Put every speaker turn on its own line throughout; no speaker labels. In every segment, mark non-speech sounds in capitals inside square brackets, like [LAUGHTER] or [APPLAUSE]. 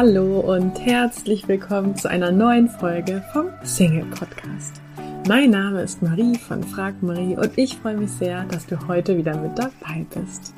Hallo und herzlich willkommen zu einer neuen Folge vom Single Podcast. Mein Name ist Marie von Frag Marie und ich freue mich sehr, dass du heute wieder mit dabei bist.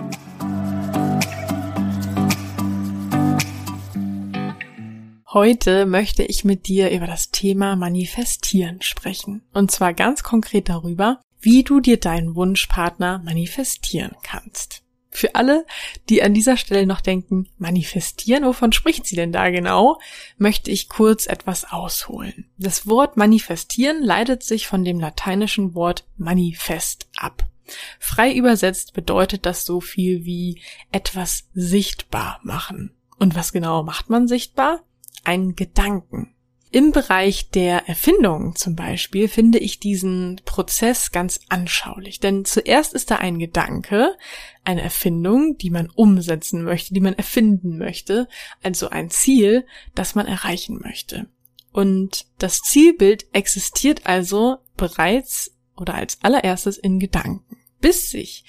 Heute möchte ich mit dir über das Thema Manifestieren sprechen. Und zwar ganz konkret darüber, wie du dir deinen Wunschpartner manifestieren kannst. Für alle, die an dieser Stelle noch denken, manifestieren, wovon spricht sie denn da genau, möchte ich kurz etwas ausholen. Das Wort manifestieren leitet sich von dem lateinischen Wort manifest ab. Frei übersetzt bedeutet das so viel wie etwas sichtbar machen. Und was genau macht man sichtbar? Einen Gedanken. Im Bereich der Erfindung zum Beispiel finde ich diesen Prozess ganz anschaulich. Denn zuerst ist da ein Gedanke, eine Erfindung, die man umsetzen möchte, die man erfinden möchte, also ein Ziel, das man erreichen möchte. Und das Zielbild existiert also bereits oder als allererstes in Gedanken, bis sich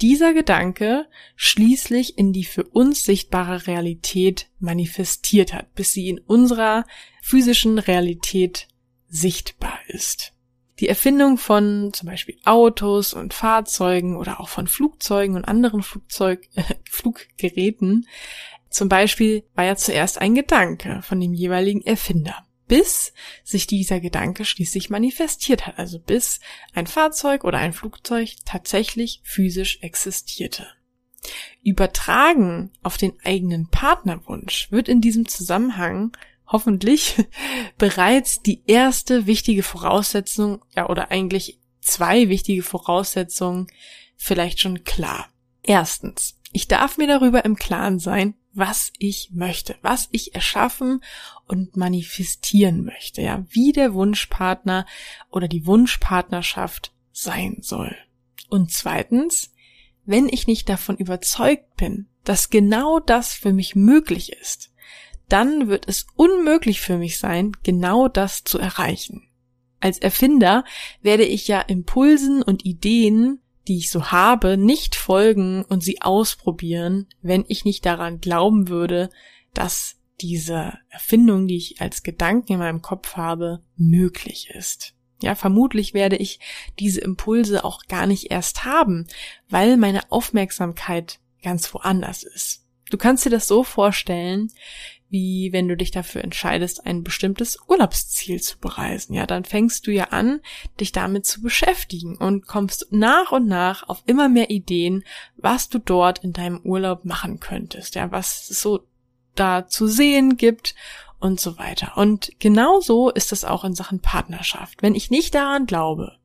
dieser Gedanke schließlich in die für uns sichtbare Realität manifestiert hat, bis sie in unserer physischen Realität sichtbar ist. Die Erfindung von zum Beispiel Autos und Fahrzeugen oder auch von Flugzeugen und anderen Flugzeug, äh, [LAUGHS] Fluggeräten zum Beispiel war ja zuerst ein Gedanke von dem jeweiligen Erfinder bis sich dieser Gedanke schließlich manifestiert hat, also bis ein Fahrzeug oder ein Flugzeug tatsächlich physisch existierte. Übertragen auf den eigenen Partnerwunsch wird in diesem Zusammenhang hoffentlich [LAUGHS] bereits die erste wichtige Voraussetzung, ja, oder eigentlich zwei wichtige Voraussetzungen vielleicht schon klar. Erstens, ich darf mir darüber im Klaren sein, was ich möchte, was ich erschaffen und manifestieren möchte, ja, wie der Wunschpartner oder die Wunschpartnerschaft sein soll. Und zweitens, wenn ich nicht davon überzeugt bin, dass genau das für mich möglich ist, dann wird es unmöglich für mich sein, genau das zu erreichen. Als Erfinder werde ich ja Impulsen und Ideen die ich so habe, nicht folgen und sie ausprobieren, wenn ich nicht daran glauben würde, dass diese Erfindung, die ich als Gedanken in meinem Kopf habe, möglich ist. Ja, vermutlich werde ich diese Impulse auch gar nicht erst haben, weil meine Aufmerksamkeit ganz woanders ist. Du kannst dir das so vorstellen, wie wenn du dich dafür entscheidest, ein bestimmtes Urlaubsziel zu bereisen. Ja, dann fängst du ja an, dich damit zu beschäftigen und kommst nach und nach auf immer mehr Ideen, was du dort in deinem Urlaub machen könntest. Ja, was es so da zu sehen gibt und so weiter. Und genauso ist es auch in Sachen Partnerschaft. Wenn ich nicht daran glaube,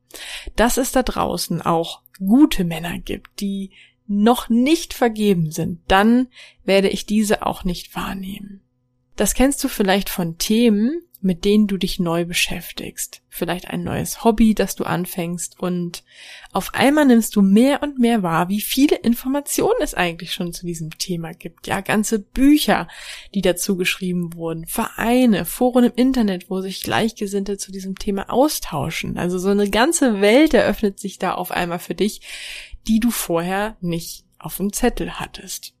dass es da draußen auch gute Männer gibt, die noch nicht vergeben sind, dann werde ich diese auch nicht wahrnehmen. Das kennst du vielleicht von Themen, mit denen du dich neu beschäftigst. Vielleicht ein neues Hobby, das du anfängst und auf einmal nimmst du mehr und mehr wahr, wie viele Informationen es eigentlich schon zu diesem Thema gibt. Ja, ganze Bücher, die dazu geschrieben wurden, Vereine, Foren im Internet, wo sich Gleichgesinnte zu diesem Thema austauschen. Also so eine ganze Welt eröffnet sich da auf einmal für dich, die du vorher nicht auf dem Zettel hattest.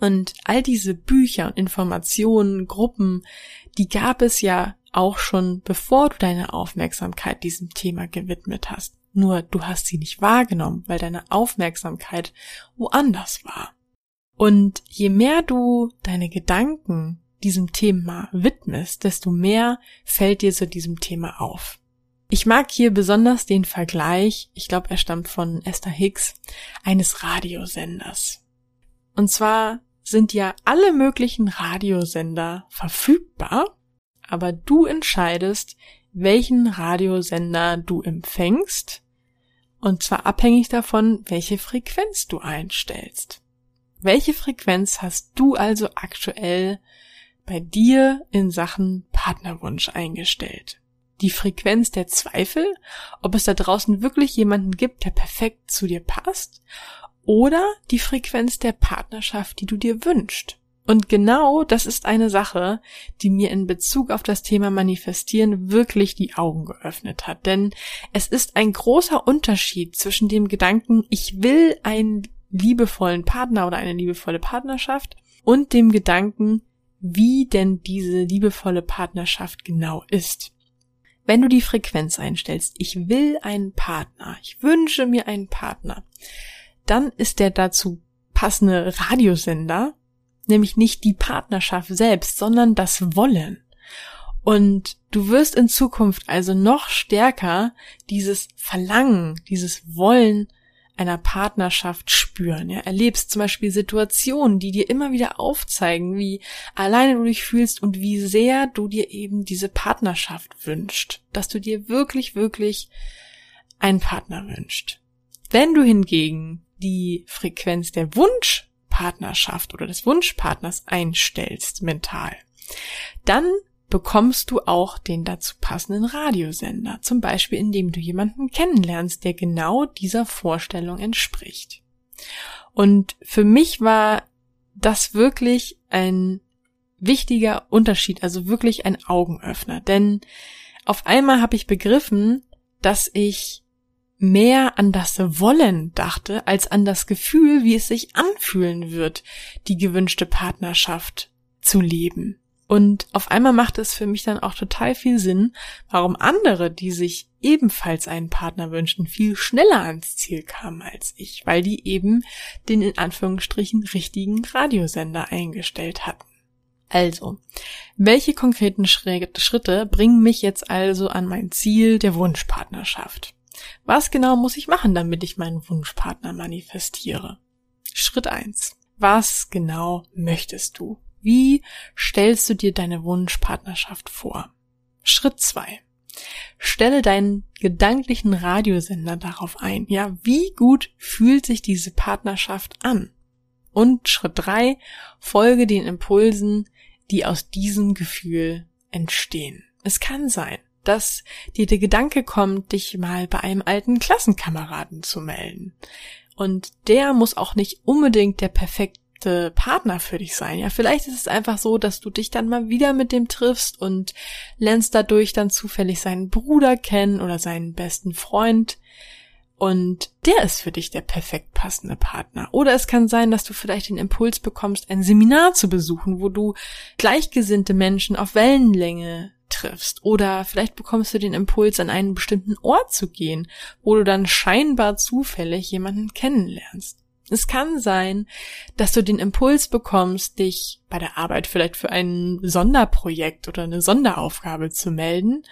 Und all diese Bücher und Informationen, Gruppen, die gab es ja auch schon, bevor du deine Aufmerksamkeit diesem Thema gewidmet hast. Nur du hast sie nicht wahrgenommen, weil deine Aufmerksamkeit woanders war. Und je mehr du deine Gedanken diesem Thema widmest, desto mehr fällt dir zu diesem Thema auf. Ich mag hier besonders den Vergleich, ich glaube, er stammt von Esther Hicks, eines Radiosenders. Und zwar sind ja alle möglichen Radiosender verfügbar, aber du entscheidest, welchen Radiosender du empfängst, und zwar abhängig davon, welche Frequenz du einstellst. Welche Frequenz hast du also aktuell bei dir in Sachen Partnerwunsch eingestellt? Die Frequenz der Zweifel, ob es da draußen wirklich jemanden gibt, der perfekt zu dir passt, oder die Frequenz der Partnerschaft, die du dir wünschst. Und genau das ist eine Sache, die mir in Bezug auf das Thema Manifestieren wirklich die Augen geöffnet hat. Denn es ist ein großer Unterschied zwischen dem Gedanken, ich will einen liebevollen Partner oder eine liebevolle Partnerschaft und dem Gedanken, wie denn diese liebevolle Partnerschaft genau ist. Wenn du die Frequenz einstellst, ich will einen Partner, ich wünsche mir einen Partner, dann ist der dazu passende Radiosender, nämlich nicht die Partnerschaft selbst, sondern das Wollen. Und du wirst in Zukunft also noch stärker dieses Verlangen, dieses Wollen einer Partnerschaft spüren. Ja, erlebst zum Beispiel Situationen, die dir immer wieder aufzeigen, wie alleine du dich fühlst und wie sehr du dir eben diese Partnerschaft wünscht, dass du dir wirklich, wirklich einen Partner wünscht. Wenn du hingegen die Frequenz der Wunschpartnerschaft oder des Wunschpartners einstellst mental, dann bekommst du auch den dazu passenden Radiosender, zum Beispiel indem du jemanden kennenlernst, der genau dieser Vorstellung entspricht. Und für mich war das wirklich ein wichtiger Unterschied, also wirklich ein Augenöffner, denn auf einmal habe ich begriffen, dass ich mehr an das Wollen dachte, als an das Gefühl, wie es sich anfühlen wird, die gewünschte Partnerschaft zu leben. Und auf einmal macht es für mich dann auch total viel Sinn, warum andere, die sich ebenfalls einen Partner wünschten, viel schneller ans Ziel kamen als ich, weil die eben den in Anführungsstrichen richtigen Radiosender eingestellt hatten. Also, welche konkreten Schritte bringen mich jetzt also an mein Ziel der Wunschpartnerschaft? Was genau muss ich machen, damit ich meinen Wunschpartner manifestiere? Schritt eins: Was genau möchtest du? Wie stellst du dir deine Wunschpartnerschaft vor? Schritt zwei: Stelle deinen gedanklichen Radiosender darauf ein. Ja, wie gut fühlt sich diese Partnerschaft an? Und Schritt drei: Folge den Impulsen, die aus diesem Gefühl entstehen. Es kann sein, dass dir der Gedanke kommt, dich mal bei einem alten Klassenkameraden zu melden. Und der muss auch nicht unbedingt der perfekte Partner für dich sein. Ja, vielleicht ist es einfach so, dass du dich dann mal wieder mit dem triffst und lernst dadurch dann zufällig seinen Bruder kennen oder seinen besten Freund. Und der ist für dich der perfekt passende Partner. Oder es kann sein, dass du vielleicht den Impuls bekommst, ein Seminar zu besuchen, wo du gleichgesinnte Menschen auf Wellenlänge triffst. Oder vielleicht bekommst du den Impuls, an einen bestimmten Ort zu gehen, wo du dann scheinbar zufällig jemanden kennenlernst. Es kann sein, dass du den Impuls bekommst, dich bei der Arbeit vielleicht für ein Sonderprojekt oder eine Sonderaufgabe zu melden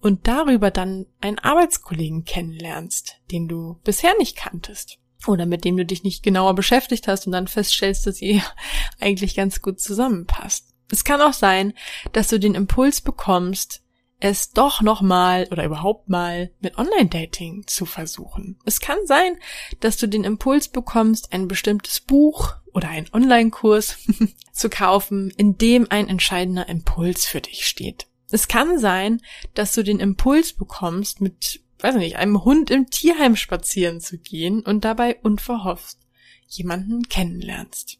und darüber dann einen Arbeitskollegen kennenlernst, den du bisher nicht kanntest oder mit dem du dich nicht genauer beschäftigt hast und dann feststellst, dass ihr [LAUGHS] eigentlich ganz gut zusammenpasst. Es kann auch sein, dass du den Impuls bekommst, es doch nochmal oder überhaupt mal mit Online-Dating zu versuchen. Es kann sein, dass du den Impuls bekommst, ein bestimmtes Buch oder einen Online-Kurs [LAUGHS] zu kaufen, in dem ein entscheidender Impuls für dich steht. Es kann sein, dass du den Impuls bekommst, mit, weiß nicht, einem Hund im Tierheim spazieren zu gehen und dabei unverhofft jemanden kennenlernst.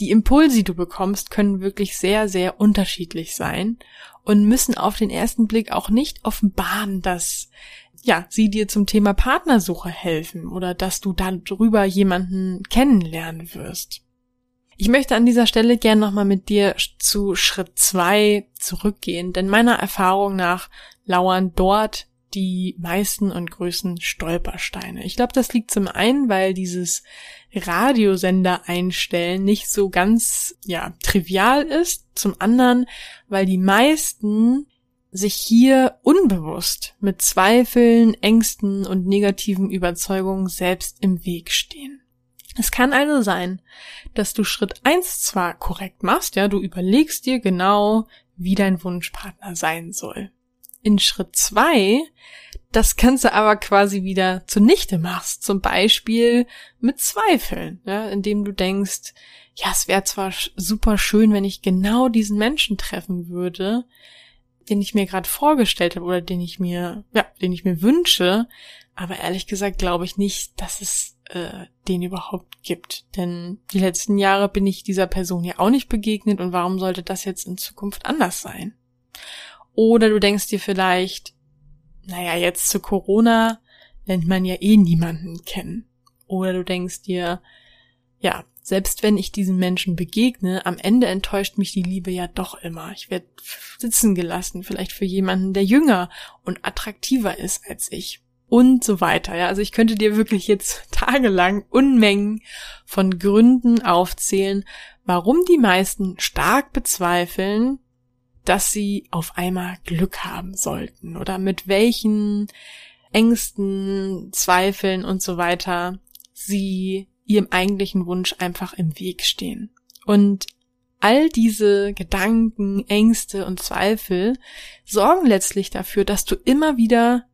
Die Impulse, die du bekommst, können wirklich sehr, sehr unterschiedlich sein und müssen auf den ersten Blick auch nicht offenbaren, dass ja, sie dir zum Thema Partnersuche helfen oder dass du darüber jemanden kennenlernen wirst. Ich möchte an dieser Stelle gern nochmal mit dir zu Schritt zwei zurückgehen, denn meiner Erfahrung nach lauern dort die meisten und größten Stolpersteine. Ich glaube, das liegt zum einen, weil dieses Radiosender einstellen nicht so ganz, ja, trivial ist. Zum anderen, weil die meisten sich hier unbewusst mit Zweifeln, Ängsten und negativen Überzeugungen selbst im Weg stehen. Es kann also sein, dass du Schritt eins zwar korrekt machst, ja, du überlegst dir genau, wie dein Wunschpartner sein soll in Schritt zwei das Ganze aber quasi wieder zunichte machst. Zum Beispiel mit Zweifeln, ja, indem du denkst, ja, es wäre zwar super schön, wenn ich genau diesen Menschen treffen würde, den ich mir gerade vorgestellt habe oder den ich mir, ja, den ich mir wünsche, aber ehrlich gesagt glaube ich nicht, dass es äh, den überhaupt gibt. Denn die letzten Jahre bin ich dieser Person ja auch nicht begegnet und warum sollte das jetzt in Zukunft anders sein? Oder du denkst dir vielleicht, naja, jetzt zu Corona lernt man ja eh niemanden kennen. Oder du denkst dir, ja, selbst wenn ich diesen Menschen begegne, am Ende enttäuscht mich die Liebe ja doch immer. Ich werde sitzen gelassen, vielleicht für jemanden, der jünger und attraktiver ist als ich. Und so weiter. Ja, also ich könnte dir wirklich jetzt [LAUGHS] tagelang Unmengen von Gründen aufzählen, warum die meisten stark bezweifeln, dass sie auf einmal Glück haben sollten oder mit welchen Ängsten, Zweifeln und so weiter sie ihrem eigentlichen Wunsch einfach im Weg stehen. Und all diese Gedanken, Ängste und Zweifel sorgen letztlich dafür, dass du immer wieder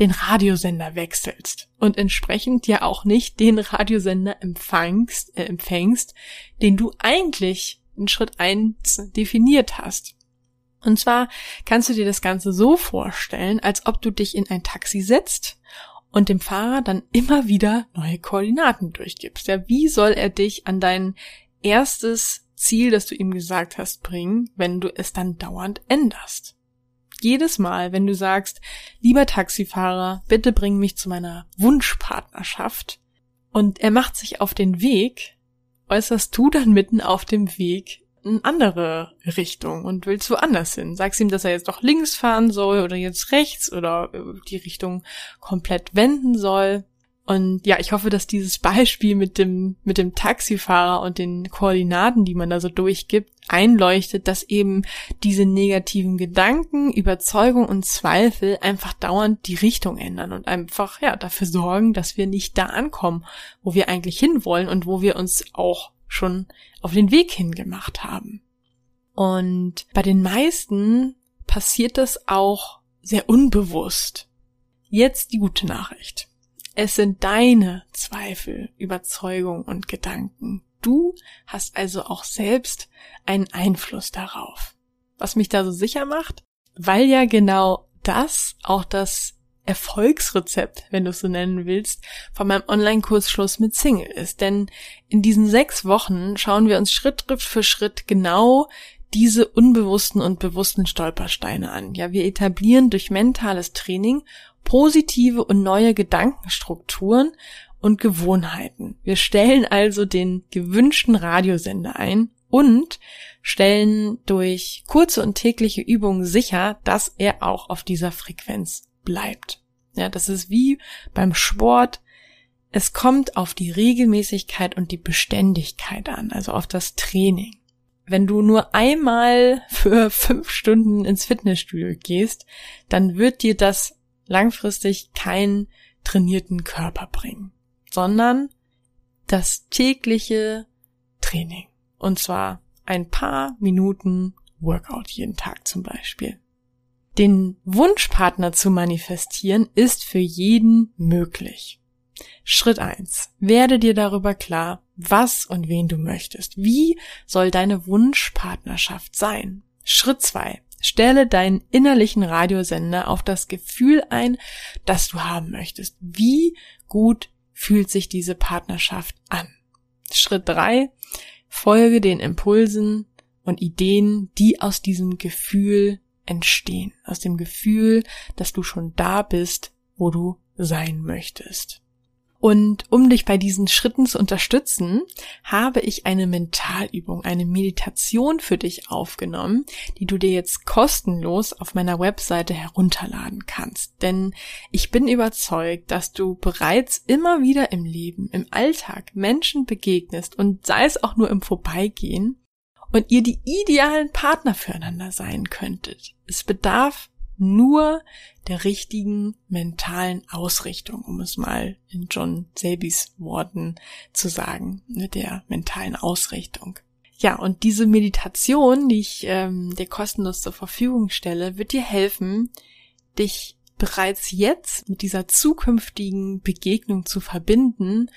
den Radiosender wechselst und entsprechend ja auch nicht den Radiosender empfangst, äh, empfängst, den du eigentlich in Schritt eins definiert hast. Und zwar kannst du dir das Ganze so vorstellen, als ob du dich in ein Taxi setzt und dem Fahrer dann immer wieder neue Koordinaten durchgibst. Ja, wie soll er dich an dein erstes Ziel, das du ihm gesagt hast, bringen, wenn du es dann dauernd änderst? Jedes Mal, wenn du sagst, lieber Taxifahrer, bitte bring mich zu meiner Wunschpartnerschaft, und er macht sich auf den Weg, äußerst du dann mitten auf dem Weg in andere Richtung und willst woanders hin. Sagst ihm, dass er jetzt doch links fahren soll oder jetzt rechts oder die Richtung komplett wenden soll. Und ja, ich hoffe, dass dieses [LAUGHS] Beispiel mit dem, mit dem Taxifahrer und den Koordinaten, die man da so durchgibt, einleuchtet, dass eben diese negativen Gedanken, Überzeugung und Zweifel einfach dauernd die Richtung ändern und einfach, ja, dafür sorgen, dass wir nicht da ankommen, wo wir eigentlich hinwollen und wo wir uns auch schon auf den Weg hingemacht haben. Und bei den meisten passiert das auch sehr unbewusst. Jetzt die gute Nachricht. Es sind deine Zweifel, Überzeugungen und Gedanken. Du hast also auch selbst einen Einfluss darauf. Was mich da so sicher macht, weil ja genau das auch das Erfolgsrezept, wenn du es so nennen willst, von meinem Online-Kurs Schluss mit Single ist. Denn in diesen sechs Wochen schauen wir uns Schritt für Schritt genau diese unbewussten und bewussten Stolpersteine an. Ja, wir etablieren durch mentales Training positive und neue Gedankenstrukturen und Gewohnheiten. Wir stellen also den gewünschten Radiosender ein und stellen durch kurze und tägliche Übungen sicher, dass er auch auf dieser Frequenz bleibt. Ja, das ist wie beim Sport. Es kommt auf die Regelmäßigkeit und die Beständigkeit an, also auf das Training. Wenn du nur einmal für fünf Stunden ins Fitnessstudio gehst, dann wird dir das langfristig keinen trainierten Körper bringen, sondern das tägliche Training. Und zwar ein paar Minuten Workout jeden Tag zum Beispiel. Den Wunschpartner zu manifestieren ist für jeden möglich. Schritt eins: Werde dir darüber klar, was und wen du möchtest. Wie soll deine Wunschpartnerschaft sein? Schritt zwei: Stelle deinen innerlichen Radiosender auf das Gefühl ein, das du haben möchtest. Wie gut fühlt sich diese Partnerschaft an? Schritt drei: Folge den Impulsen und Ideen, die aus diesem Gefühl entstehen, aus dem Gefühl, dass du schon da bist, wo du sein möchtest. Und um dich bei diesen Schritten zu unterstützen, habe ich eine Mentalübung, eine Meditation für dich aufgenommen, die du dir jetzt kostenlos auf meiner Webseite herunterladen kannst. Denn ich bin überzeugt, dass du bereits immer wieder im Leben, im Alltag Menschen begegnest und sei es auch nur im Vorbeigehen, und ihr die idealen Partner füreinander sein könntet. Es bedarf nur der richtigen mentalen Ausrichtung, um es mal in John Selbys Worten zu sagen, mit der mentalen Ausrichtung. Ja, und diese Meditation, die ich ähm, dir kostenlos zur Verfügung stelle, wird dir helfen, dich bereits jetzt mit dieser zukünftigen Begegnung zu verbinden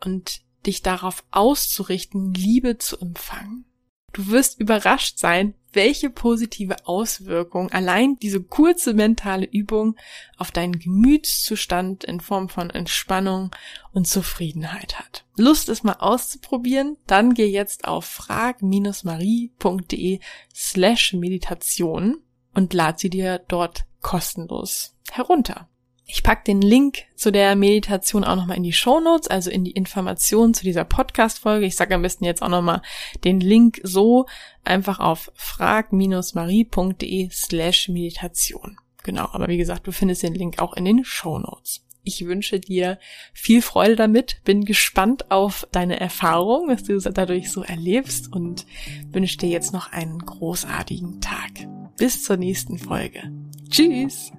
und dich darauf auszurichten, Liebe zu empfangen. Du wirst überrascht sein, welche positive Auswirkung allein diese kurze mentale Übung auf deinen Gemütszustand in Form von Entspannung und Zufriedenheit hat. Lust es mal auszuprobieren? Dann geh jetzt auf frag-marie.de slash Meditation und lad sie dir dort kostenlos herunter. Ich pack den Link zu der Meditation auch nochmal in die Show Notes, also in die Informationen zu dieser Podcast-Folge. Ich sage am besten jetzt auch nochmal den Link so einfach auf frag-marie.de slash Meditation. Genau, aber wie gesagt, du findest den Link auch in den Show Notes. Ich wünsche dir viel Freude damit, bin gespannt auf deine Erfahrung, was du dadurch so erlebst und wünsche dir jetzt noch einen großartigen Tag. Bis zur nächsten Folge. Tschüss!